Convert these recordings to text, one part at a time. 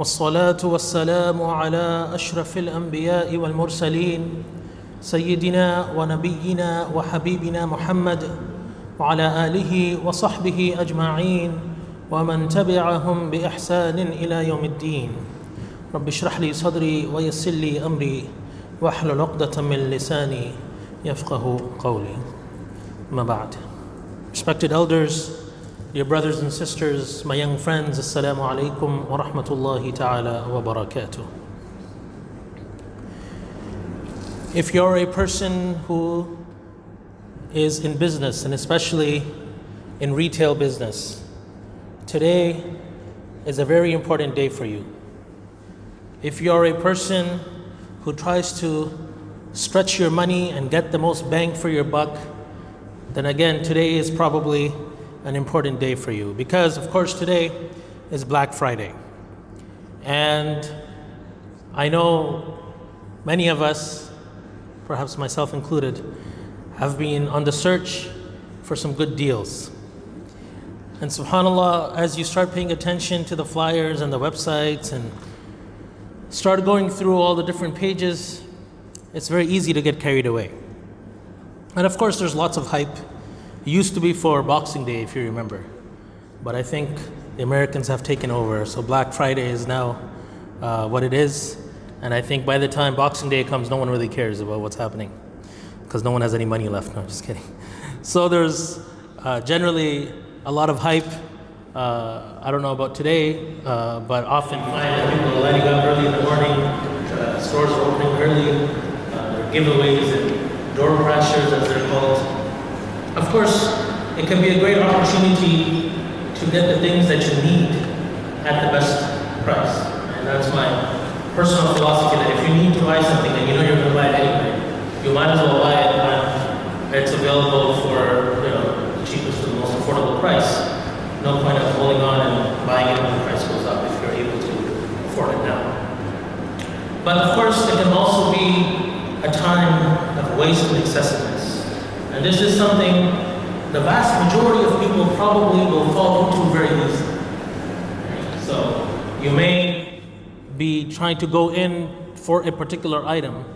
والصلاة والسلام على أشرف الأنبياء والمرسلين سيدنا ونبينا وحبيبنا محمد وعلى آله وصحبه أجمعين ومن تبعهم بإحسان إلى يوم الدين. رب اشرح لي صدري ويسر لي أمري واحلل عقدة من لساني يفقه قولي. ما بعد. Respected elders, dear brothers and sisters, my young friends, Assalamu alaikum wa rahmatullahi ta'ala wa barakatuh. If you're a person who is in business, and especially in retail business, today is a very important day for you. If you're a person who tries to stretch your money and get the most bang for your buck, then again, today is probably an important day for you because, of course, today is Black Friday. And I know many of us, perhaps myself included, have been on the search for some good deals. And subhanAllah, as you start paying attention to the flyers and the websites and start going through all the different pages, it's very easy to get carried away. And of course, there's lots of hype. Used to be for Boxing Day, if you remember. But I think the Americans have taken over. So Black Friday is now uh, what it is. And I think by the time Boxing Day comes, no one really cares about what's happening because no one has any money left. No, I'm just kidding. So there's uh, generally a lot of hype. Uh, I don't know about today, uh, but often find that people are lighting up early in the morning, uh, stores are opening early, uh, there are giveaways and door crashers, as they're. Of course, it can be a great opportunity to get the things that you need at the best price. And that's my personal philosophy that if you need to buy something and you know you're going to buy it anyway, you might as well buy it when it's available for you know the cheapest and most affordable price. No point of holding on and buying it when the price goes up if you're able to afford it now. But of course, it can also be a time of waste and. And this is something the vast majority of people probably will fall into very easily. So you may be trying to go in for a particular item,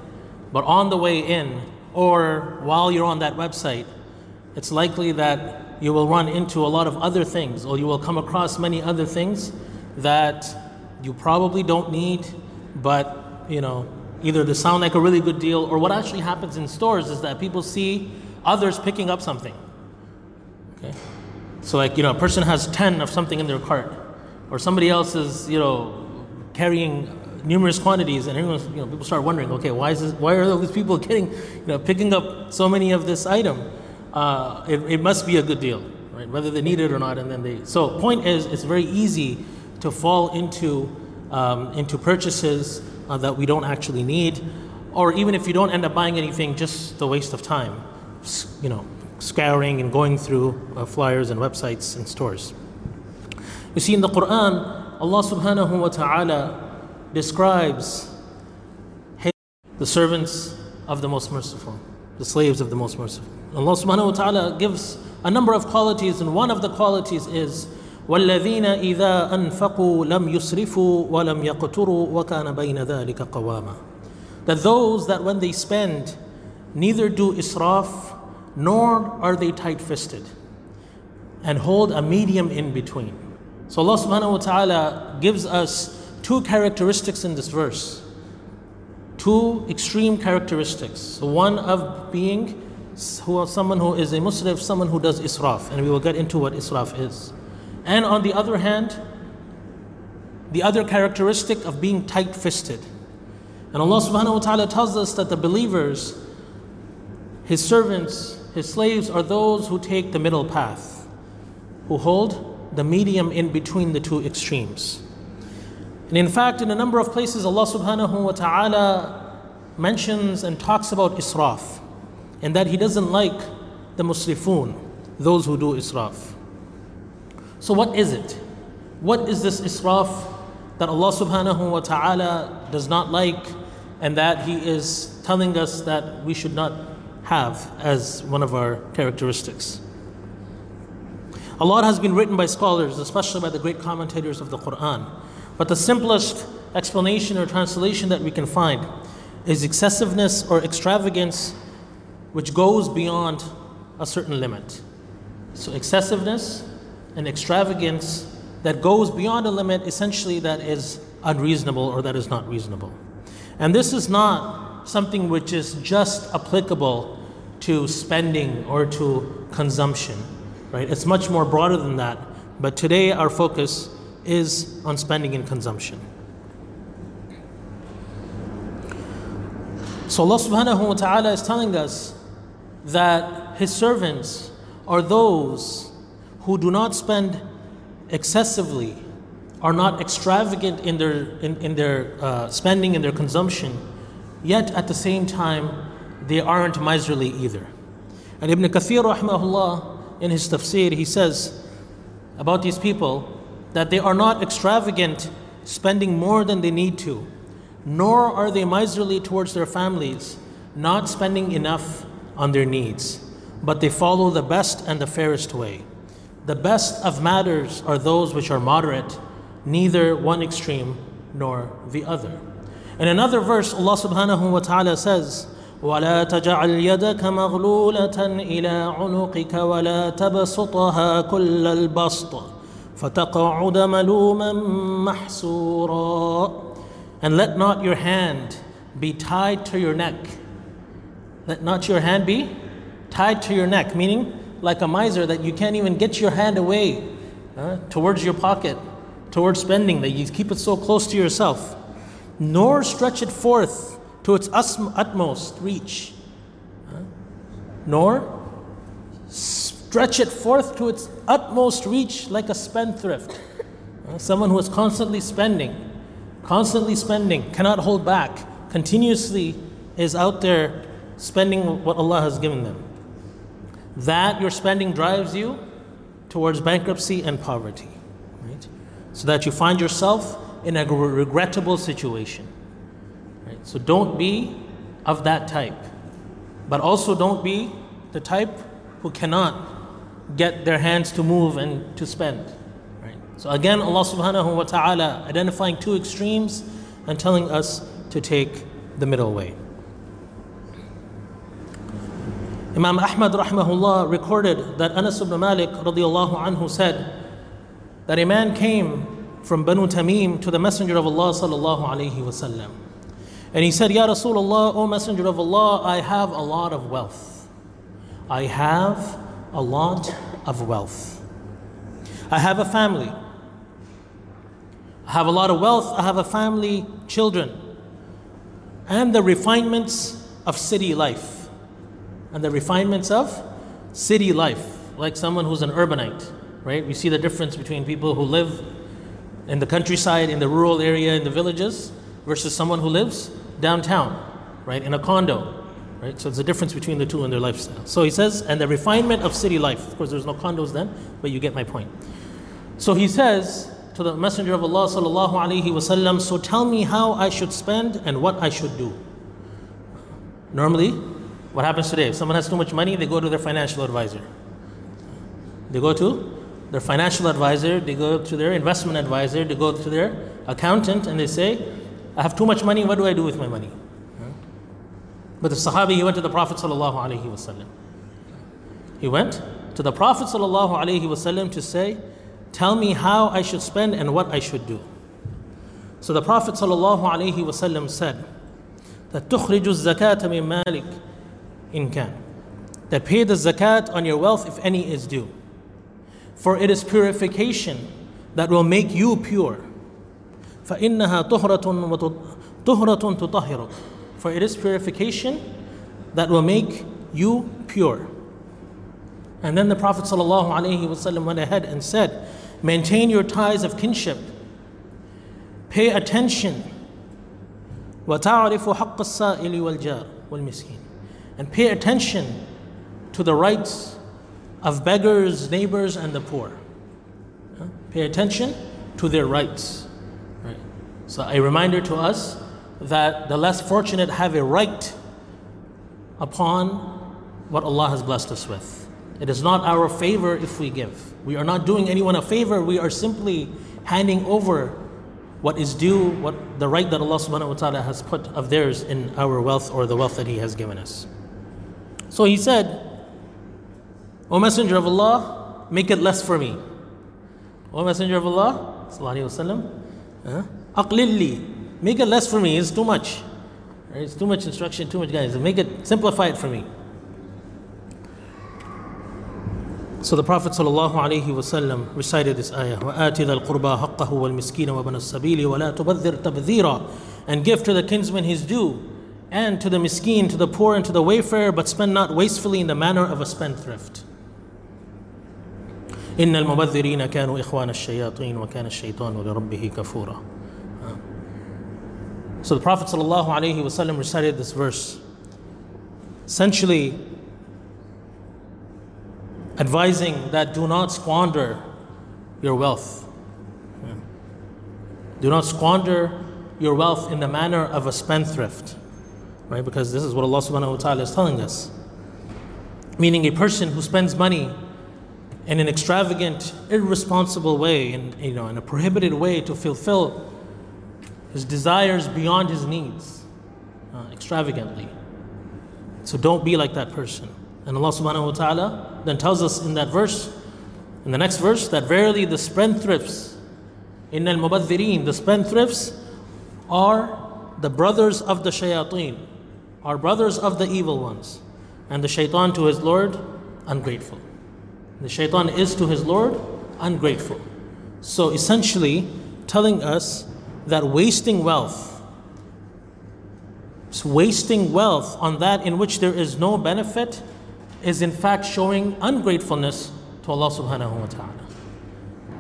but on the way in or while you're on that website, it's likely that you will run into a lot of other things or you will come across many other things that you probably don't need, but you know, either they sound like a really good deal or what actually happens in stores is that people see others picking up something. Okay? So like, you know, a person has 10 of something in their cart or somebody else is, you know, carrying numerous quantities and everyone, you know, people start wondering, okay, why is this, why are all these people getting, you know, picking up so many of this item? Uh, it, it must be a good deal, right? Whether they need it or not, and then they. So point is, it's very easy to fall into um, into purchases uh, that we don't actually need, or even if you don't end up buying anything, just the waste of time, you know, scouring and going through uh, flyers and websites and stores. You see, in the Quran, Allah subhanahu wa ta'ala describes his- the servants of the most merciful, the slaves of the most merciful. Allah subhanahu wa ta'ala gives a number of qualities, and one of the qualities is والذين إذا أنفقوا لم يسرفوا ولم يقتروا وكان بين ذلك قواما that those that when they spend neither do israf nor are they tight-fisted and hold a medium in between. So Allah subhanahu wa ta'ala gives us two characteristics in this verse. Two extreme characteristics. So one of being who someone who is a musrif someone who does israf and we will get into what israf is. And on the other hand the other characteristic of being tight-fisted. And Allah subhanahu wa ta'ala tells us that the believers his servants his slaves are those who take the middle path who hold the medium in between the two extremes And in fact, in a number of places, Allah subhanahu wa ta'ala mentions and talks about israf, and that He doesn't like the musrifun, those who do israf. So, what is it? What is this israf that Allah subhanahu wa ta'ala does not like and that He is telling us that we should not have as one of our characteristics? A lot has been written by scholars, especially by the great commentators of the Quran. But the simplest explanation or translation that we can find is excessiveness or extravagance which goes beyond a certain limit. So, excessiveness and extravagance that goes beyond a limit, essentially, that is unreasonable or that is not reasonable. And this is not something which is just applicable to spending or to consumption, right? It's much more broader than that. But today, our focus is on spending and consumption. So Allah subhanahu wa ta'ala is telling us that His servants are those who do not spend excessively, are not extravagant in their, in, in their uh, spending and their consumption, yet at the same time, they aren't miserly either. And Ibn Kathir, rahmahullah, in his tafsir, he says about these people that they are not extravagant, spending more than they need to, nor are they miserly towards their families, not spending enough on their needs, but they follow the best and the fairest way. The best of matters are those which are moderate, neither one extreme nor the other. In another verse, Allah subhanahu wa ta'ala says, ولا تجعل يدك مغلولة إلى عنقك ولا تبسطها كل البسط فتقعد ملوما محسورا And let not your hand be tied to your neck. Let not your hand be tied to your neck, meaning like a miser that you can't even get your hand away uh, towards your pocket, towards spending, that you keep it so close to yourself, nor stretch it forth to its utmost reach, nor stretch it forth to its utmost reach like a spendthrift, someone who is constantly spending, constantly spending, cannot hold back, continuously is out there spending what Allah has given them. That your spending drives you towards bankruptcy and poverty, right? So that you find yourself in a regrettable situation, right? So don't be of that type, but also don't be the type who cannot get their hands to move and to spend, right? So again, Allah subhanahu wa ta'ala identifying two extremes and telling us to take the middle way. Imam Ahmad rahmahullah recorded that Anas ibn Malik radiallahu anhu said that a man came from Banu Tamim to the Messenger of Allah sallallahu alayhi wasallam. And he said, Ya Rasulullah, O Messenger of Allah, I have a lot of wealth. I have a lot of wealth. I have a family. I have a lot of wealth. I have a family, children, and the refinements of city life and the refinements of city life, like someone who's an urbanite, right? We see the difference between people who live in the countryside, in the rural area, in the villages, versus someone who lives downtown, right, in a condo, right? So it's a difference between the two in their lifestyle. So he says, and the refinement of city life. Of course, there's no condos then, but you get my point. So he says to the Messenger of Allah sallallahu alaihi wasallam, so tell me how I should spend and what I should do. Normally, what happens today? If someone has too much money, they go to their financial advisor. They go to their financial advisor, they go to their investment advisor, they go to their accountant, and they say, I have too much money, what do I do with my money? But the Sahabi, he went to the Prophet. He went to the Prophet to say, Tell me how I should spend and what I should do. So the Prophet said, that تخرج الزكاة من مالك in can. That pay the zakat on your wealth if any is due. For it is purification that will make you pure. فإنها طهرة طهرة تطهرك. For it is purification that will make you pure. And then the Prophet ﷺ went ahead and said, Maintain your ties of kinship, pay attention وتعرف حق السائل والجار والمسكين and pay attention to the rights of beggars, neighbors, and the poor. Huh? Pay attention to their rights. Right? So, a reminder to us that the less fortunate have a right upon what Allah has blessed us with. It is not our favor if we give. We are not doing anyone a favor, we are simply handing over what is due, what the right that Allah subhanahu wa ta'ala has put of theirs in our wealth or the wealth that He has given us. So he said, O Messenger of Allah, make it less for me. O Messenger of Allah, sallallahu aqlilli, make it less for me, it's too much. Right? It's too much instruction, too much guidance. Make it, simplify it for me. So the Prophet ﷺ recited this ayah, وَآتِ ذَا الْقُرْبَى حَقَّهُ وَالْمِسْكِينَ وَبَنَ السَّبِيلِ وَلَا تُبَذِّرْ تَبْذِيرًا And give to the kinsman his due, and to the miskeen, to the poor, and to the wayfarer, but spend not wastefully in the manner of a spendthrift. إن المبذرين كانوا إخوان الشياطين وكان الشيطان لربه كفورا. So the Prophet ﷺ recited this verse, essentially advising that do not squander your wealth. Do not squander your wealth in the manner of a spendthrift, right? Because this is what Allah subhanahu wa ta'ala is telling us. Meaning a person who spends money in an extravagant, irresponsible way, in, you know, in a prohibited way to fulfill his desires beyond his needs, uh, extravagantly. So don't be like that person. And Allah subhanahu wa ta'ala then tells us in that verse, in the next verse, that verily the spendthrifts, in al mubadhirin, the spendthrifts are the brothers of the shayateen, are brothers of the evil ones. And the shaitan to his Lord, ungrateful. The shaitan is to his Lord, ungrateful. So essentially, telling us that wasting wealth, wasting wealth on that in which there is no benefit, is in fact showing ungratefulness to Allah subhanahu wa ta'ala.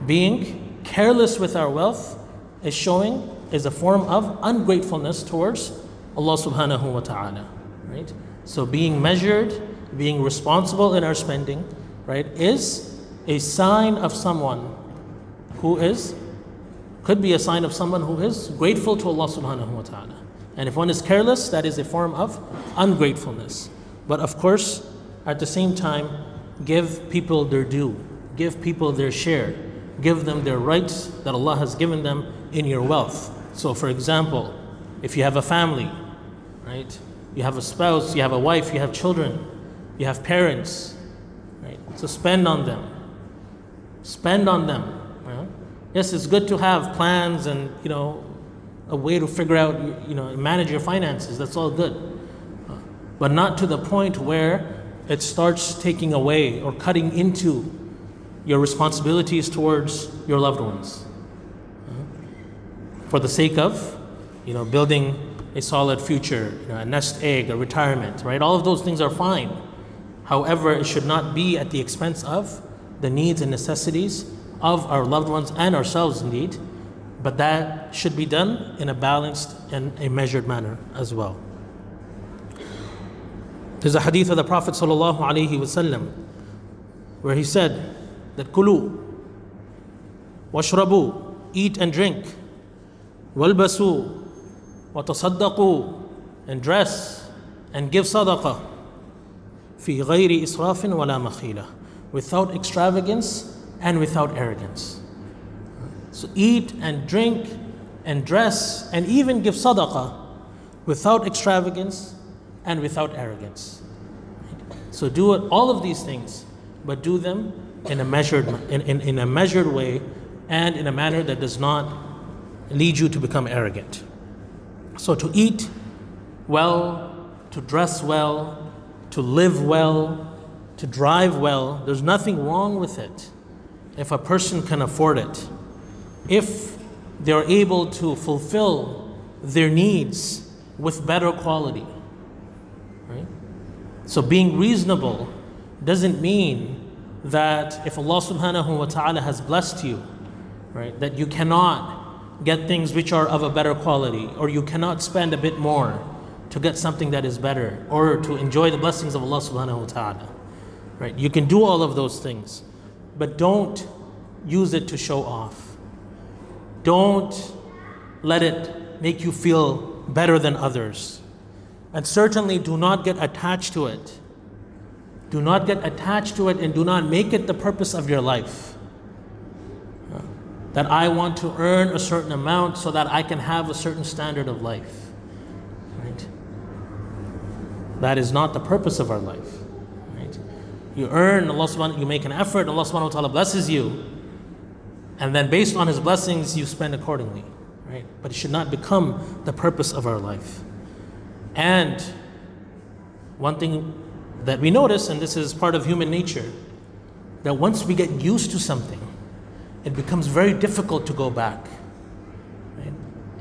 Being careless with our wealth is showing is a form of ungratefulness towards Allah subhanahu wa ta'ala. Right? So being measured, being responsible in our spending, right, is a sign of someone who is could be a sign of someone who is grateful to Allah subhanahu wa ta'ala. And if one is careless, that is a form of ungratefulness. But of course, at the same time, give people their due, give people their share, give them their rights that Allah has given them in your wealth. So, for example, if you have a family, right, you have a spouse, you have a wife, you have children, you have parents, so spend on them. Spend on them. Yes, it's good to have plans and, you know, a way to figure out, you know, manage your finances. That's all good. But not to the point where it starts taking away or cutting into your responsibilities towards your loved ones uh-huh. for the sake of you know building a solid future you know, a nest egg a retirement right all of those things are fine however it should not be at the expense of the needs and necessities of our loved ones and ourselves indeed but that should be done in a balanced and a measured manner as well there's a hadith of the Prophet وسلم, where he said that kulu, washrabu, eat and drink, walbasu, watasaddaqu, and dress and give sadaqah, fi ghayri israfin wala makhila, without extravagance and without arrogance. So eat and drink and dress and even give sadaqah without extravagance and without arrogance. So do all of these things, but do them in a measured in, in, in a measured way and in a manner that does not lead you to become arrogant. So to eat well, to dress well, to live well, to drive well, there's nothing wrong with it if a person can afford it. If they're able to fulfill their needs with better quality. Right? So being reasonable doesn't mean that if Allah subhanahu wa ta'ala has blessed you, right, that you cannot get things which are of a better quality, or you cannot spend a bit more to get something that is better, or to enjoy the blessings of Allah subhanahu wa ta'ala. Right? You can do all of those things, but don't use it to show off. Don't let it make you feel better than others. And certainly do not get attached to it. Do not get attached to it and do not make it the purpose of your life. That I want to earn a certain amount so that I can have a certain standard of life. That is not the purpose of our life. Right? You earn, Allah subhanahu you make an effort, Allah subhanahu wa ta'ala blesses you. And then based on his blessings, you spend accordingly. Right? But it should not become the purpose of our life. And one thing that we notice, and this is part of human nature, that once we get used to something, it becomes very difficult to go back. Right?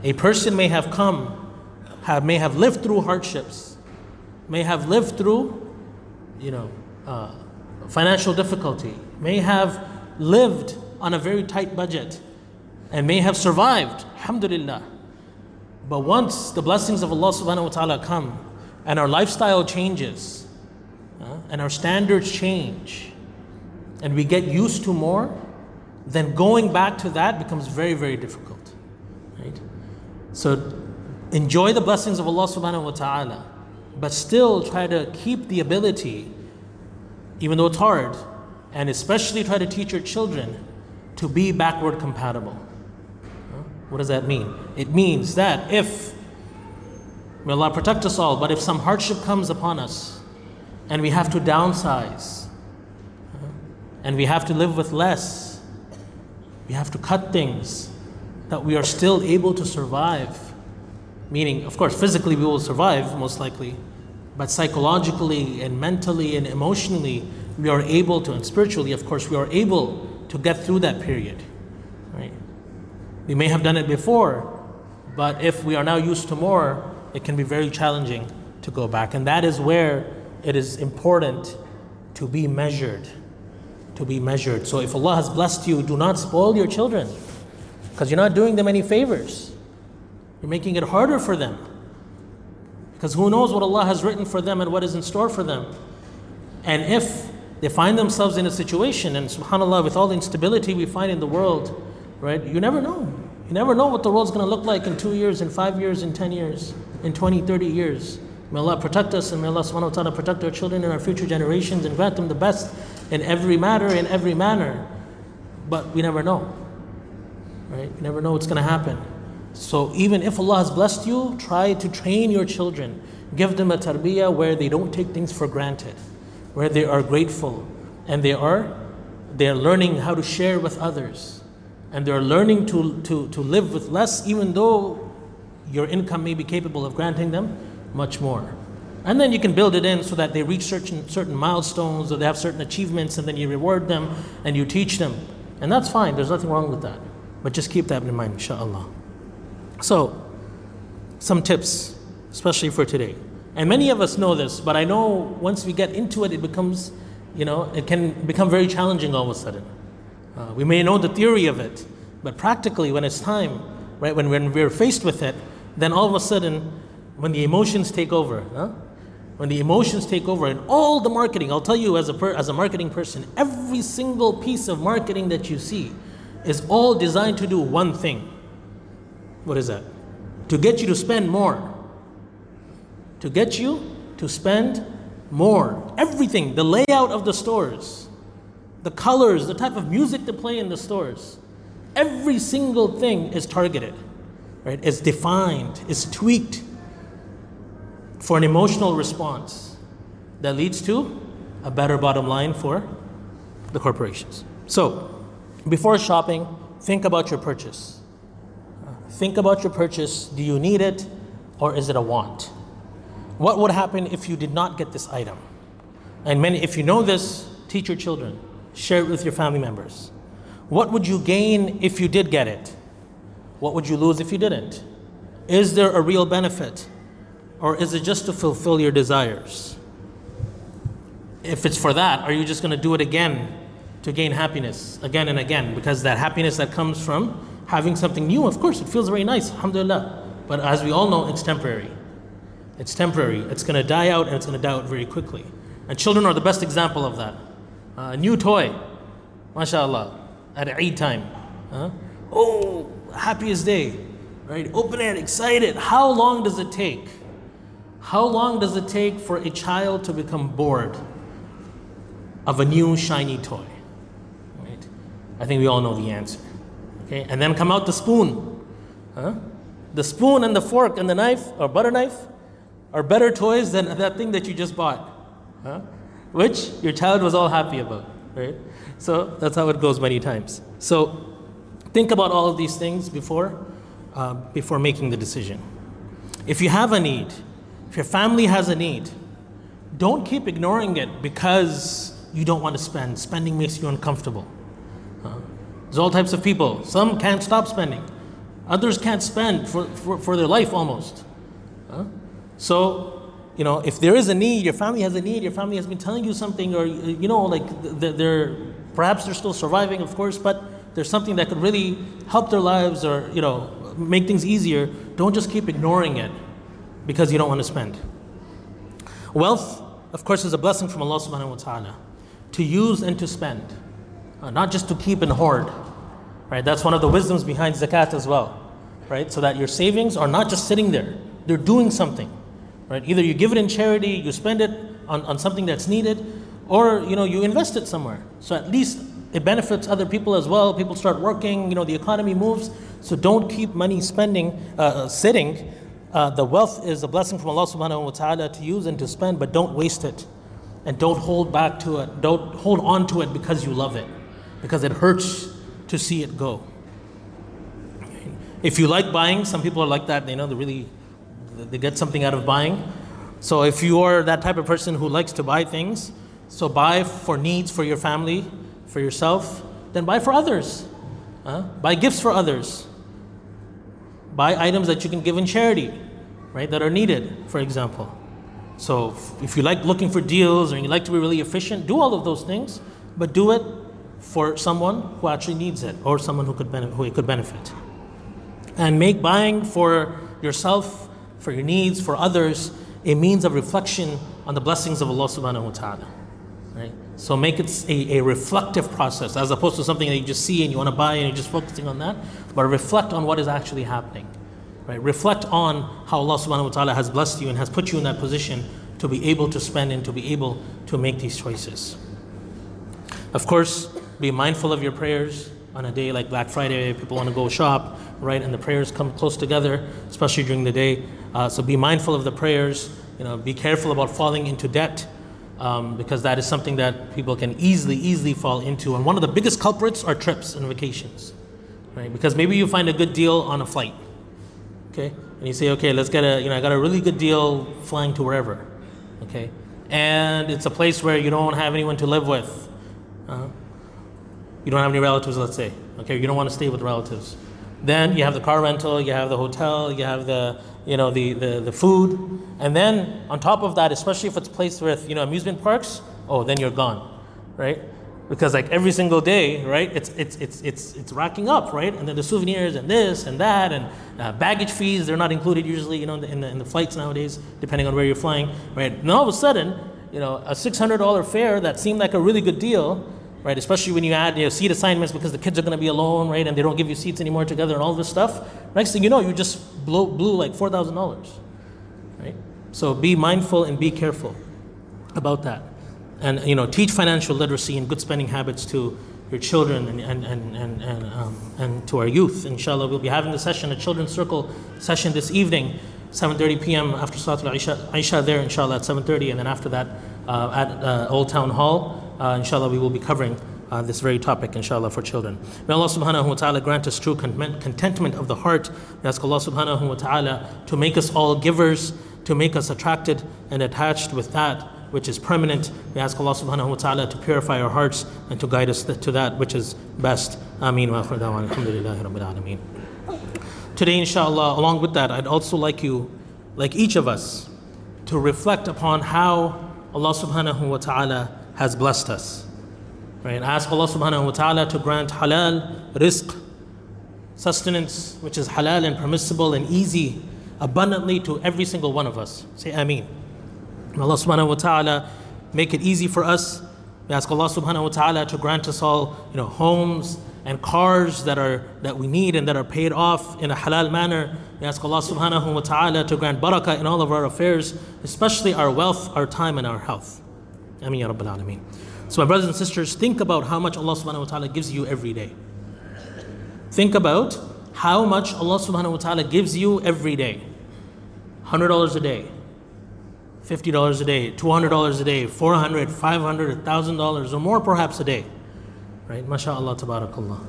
A person may have come, have, may have lived through hardships, may have lived through, you know, uh, financial difficulty, may have lived on a very tight budget, and may have survived, alhamdulillah. But once the blessings of Allah subhanahu wa ta'ala come and our lifestyle changes uh, and our standards change and we get used to more, then going back to that becomes very, very difficult. Right? So enjoy the blessings of Allah subhanahu wa ta'ala, but still try to keep the ability, even though it's hard, and especially try to teach your children to be backward compatible. What does that mean? It means that if, may Allah protect us all, but if some hardship comes upon us and we have to downsize and we have to live with less, we have to cut things, that we are still able to survive. Meaning, of course, physically we will survive most likely, but psychologically and mentally and emotionally, we are able to, and spiritually, of course, we are able to get through that period. Right? We may have done it before, but if we are now used to more, it can be very challenging to go back. And that is where it is important to be measured. To be measured. So if Allah has blessed you, do not spoil your children because you're not doing them any favors. You're making it harder for them. Because who knows what Allah has written for them and what is in store for them. And if they find themselves in a situation, and subhanAllah, with all the instability we find in the world, right? You never know. You never know what the world's going to look like in two years, in five years, in 10 years, in 20, 30 years. May Allah protect us and may Allah subhanahu wa ta'ala protect our children and our future generations and grant them the best in every matter, in every manner. But we never know. Right? You never know what's going to happen. So even if Allah has blessed you, try to train your children. Give them a tarbiyah where they don't take things for granted, where they are grateful and they are they are learning how to share with others and they're learning to, to, to live with less even though your income may be capable of granting them much more. And then you can build it in so that they reach certain, certain milestones or they have certain achievements and then you reward them and you teach them. And that's fine, there's nothing wrong with that. But just keep that in mind, inshallah. So, some tips, especially for today. And many of us know this, but I know once we get into it, it becomes, you know, it can become very challenging all of a sudden. Uh, we may know the theory of it, but practically, when it's time, right, when, when we're faced with it, then all of a sudden, when the emotions take over, huh? when the emotions take over, and all the marketing, I'll tell you as a, per, as a marketing person, every single piece of marketing that you see is all designed to do one thing. What is that? To get you to spend more. To get you to spend more. Everything, the layout of the stores, the colors, the type of music to play in the stores, every single thing is targeted, right? It's defined, it's tweaked for an emotional response that leads to a better bottom line for the corporations. So, before shopping, think about your purchase. Think about your purchase. Do you need it or is it a want? What would happen if you did not get this item? And many, if you know this, teach your children, share it with your family members. What would you gain if you did get it? What would you lose if you didn't? Is there a real benefit? Or is it just to fulfill your desires? If it's for that, are you just going to do it again to gain happiness again and again? Because that happiness that comes from having something new, of course, it feels very nice, alhamdulillah. But as we all know, it's temporary. It's temporary. It's going to die out and it's going to die out very quickly. And children are the best example of that. Uh, a new toy, mashallah, at Eid time. Huh? Oh, happiest day, right? Open it, excited. How long does it take? How long does it take for a child to become bored of a new shiny toy? Right? I think we all know the answer. Okay, and then come out the spoon. Huh? The spoon and the fork and the knife or butter knife are better toys than that thing that you just bought, huh? which your child was all happy about, right? So that's how it goes many times. So think about all of these things before, uh, before making the decision. If you have a need, if your family has a need, don't keep ignoring it because you don't want to spend. Spending makes you uncomfortable. Uh, there's all types of people. Some can't stop spending. Others can't spend for, for, for their life almost. Uh, so, you know, if there is a need, your family has a need, your family has been telling you something, or, you know, like they're, perhaps they're still surviving, of course, but there's something that could really help their lives or, you know, make things easier, don't just keep ignoring it because you don't want to spend. Wealth, of course, is a blessing from Allah subhanahu wa ta'ala to use and to spend, uh, not just to keep and hoard. Right? That's one of the wisdoms behind zakat as well. Right? So that your savings are not just sitting there, they're doing something. Right? Either you give it in charity, you spend it on, on something that's needed, or you know, you invest it somewhere. So at least it benefits other people as well. People start working, you know, the economy moves. So don't keep money spending, uh, sitting uh, the wealth is a blessing from Allah subhanahu wa ta'ala to use and to spend, but don't waste it. And don't hold back to it. Don't hold on to it because you love it. Because it hurts to see it go. If you like buying, some people are like that, they know they really they get something out of buying. So if you are that type of person who likes to buy things, so buy for needs for your family, for yourself, then buy for others. Buy gifts for others buy items that you can give in charity, right, that are needed, for example. So if you like looking for deals or you like to be really efficient, do all of those things, but do it for someone who actually needs it or someone who could, benefit, who could benefit. And make buying for yourself, for your needs, for others, a means of reflection on the blessings of Allah subhanahu wa ta'ala. Right? So make it a, a reflective process as opposed to something that you just see and you want to buy and you're just focusing on that, but reflect on what is actually happening. Right? Reflect on how Allah subhanahu wa ta'ala has blessed you and has put you in that position to be able to spend and to be able to make these choices. Of course, be mindful of your prayers on a day like Black Friday. People want to go shop, right? And the prayers come close together, especially during the day. Uh, so be mindful of the prayers. You know, be careful about falling into debt um, because that is something that people can easily, easily fall into. And one of the biggest culprits are trips and vacations, right? Because maybe you find a good deal on a flight, okay? And you say, okay, let's get a, you know, I got a really good deal flying to wherever, okay? And it's a place where you don't have anyone to live with. Uh, you don't have any relatives, let's say, okay? You don't want to stay with relatives. Then you have the car rental, you have the hotel, you have the you know the, the, the food, and then on top of that, especially if it's placed with you know amusement parks, oh then you're gone, right? Because like every single day, right? It's it's it's it's it's racking up, right? And then the souvenirs and this and that and uh, baggage fees they're not included usually, you know, in the, in the, in the flights nowadays, depending on where you're flying, right? And all of a sudden, you know, a six hundred dollar fare that seemed like a really good deal right? Especially when you add you know, seat assignments because the kids are going to be alone, right? And they don't give you seats anymore together and all this stuff. Next thing you know, you just blow, blew like $4,000, right? So be mindful and be careful about that. And, you know, teach financial literacy and good spending habits to your children and, and, and, and, and, um, and to our youth. Inshallah, we'll be having the session, a children's circle session this evening, 7.30 p.m. after Salatul Isha there, inshallah, at 7.30. And then after that, uh, at uh, Old Town Hall, uh, inshallah, we will be covering uh, this very topic, inshallah, for children. May Allah subhanahu wa ta'ala grant us true contentment of the heart. We ask Allah subhanahu wa ta'ala to make us all givers, to make us attracted and attached with that which is permanent. We ask Allah subhanahu wa ta'ala to purify our hearts and to guide us to that which is best. Ameen wa Today, inshallah, along with that, I'd also like you, like each of us, to reflect upon how Allah subhanahu wa ta'ala has blessed us. Right? Ask Allah subhanahu wa ta'ala to grant halal rizq, sustenance which is halal and permissible and easy abundantly to every single one of us. Say Ameen. May Allah subhanahu wa ta'ala make it easy for us. We ask Allah subhanahu wa ta'ala to grant us all, you know, homes and cars that are that we need and that are paid off in a halal manner. We ask Allah subhanahu wa ta'ala to grant barakah in all of our affairs, especially our wealth, our time, and our health. Ameen ya Rabbil Alameen. So my brothers and sisters, think about how much Allah subhanahu wa ta'ala gives you every day. Think about how much Allah subhanahu wa ta'ala gives you every day. $100 a day, $50 a day, $200 a day, $400, $500, $1,000 or more perhaps a day. Right? MashaAllah, tabarakallah.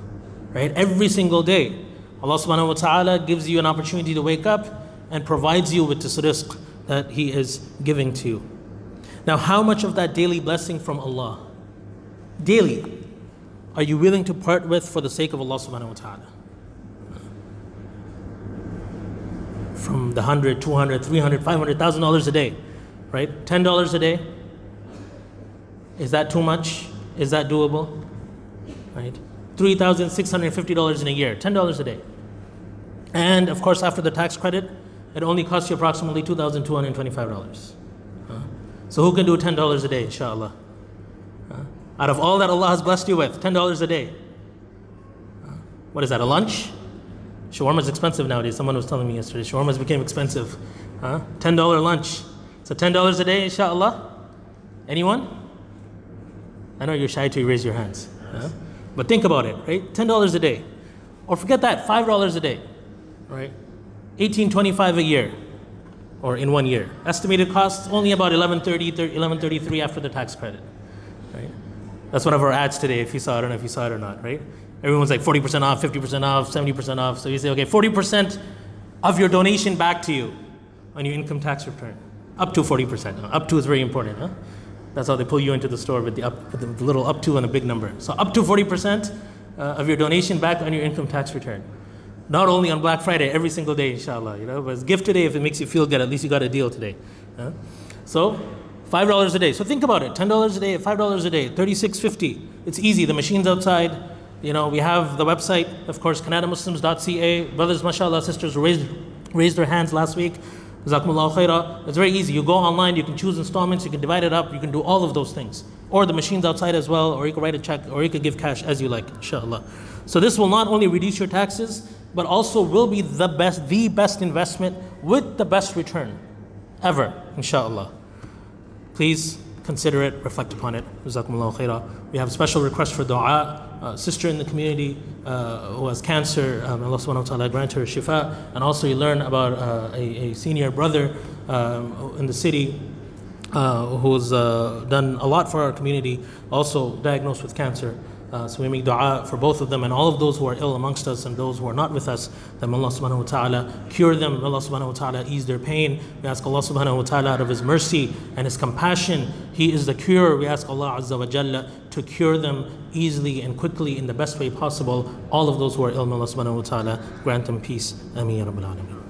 Right? Every single day, Allah subhanahu wa ta'ala gives you an opportunity to wake up and provides you with this rizq that He is giving to you. Now, how much of that daily blessing from Allah, daily, are you willing to part with for the sake of Allah subhanahu wa ta'ala? From the 100, 200, 300, 500,000 dollars a day, right? $10 a day. Is that too much? Is that doable? Right? $3,650 in a year, $10 a day. And of course, after the tax credit, it only costs you approximately $2,225. Huh? So who can do $10 a day, inshallah? Out of all that Allah has blessed you with, $10 a day. What is that, a lunch? Shawarma is expensive nowadays. Someone was telling me yesterday. Shawarmas became expensive. Huh? $10 lunch. So $10 a day, inshallah? Anyone? I know you're shy to raise your hands. Huh? But think about it, right? $10 a day. Or forget that, $5 a day. Right? 1825 a year. Or in one year. Estimated cost only about 1130, 1133 after the tax credit. Right? That's one of our ads today, if you saw it. I don't know if you saw it or not, right? Everyone's like 40% off, 50% off, 70% off. So you say, okay, 40% of your donation back to you on your income tax return. Up to 40%. Up to is very important, huh? That's how they pull you into the store with the, up, with the little up to and a big number. So up to 40% uh, of your donation back on your income tax return. Not only on Black Friday, every single day, inshallah. You know, but gift today if it makes you feel good. At least you got a deal today. huh? So five dollars a day. So think about it: ten dollars a day, five dollars a day, thirty-six fifty. It's easy. The machine's outside. You know, we have the website, of course, CanadaMuslims.ca. Brothers, mashallah, sisters raised raised their hands last week. It's very easy. You go online, you can choose installments, you can divide it up, you can do all of those things. Or the machine's outside as well, or you can write a check, or you can give cash as you like, inshallah. So this will not only reduce your taxes, but also will be the best, the best investment with the best return ever, inshallah. Please consider it, reflect upon it. Khairah. We have a special request for dua. Uh, sister in the community uh, who has cancer, um, Allah subhanahu wa ta'ala grant her shifa. And also you learn about uh, a, a senior brother um, in the city uh, who's uh, done a lot for our community, also diagnosed with cancer. Uh, so we make dua for both of them and all of those who are ill amongst us and those who are not with us, that Allah subhanahu wa ta'ala cure them, Allah subhanahu wa ta'ala ease their pain. We ask Allah subhanahu wa ta'ala out of His mercy and His compassion, He is the cure. We ask Allah azza wa jalla to cure them easily and quickly in the best way possible. All of those who are ill, Allah subhanahu wa ta'ala grant them peace. Ameen.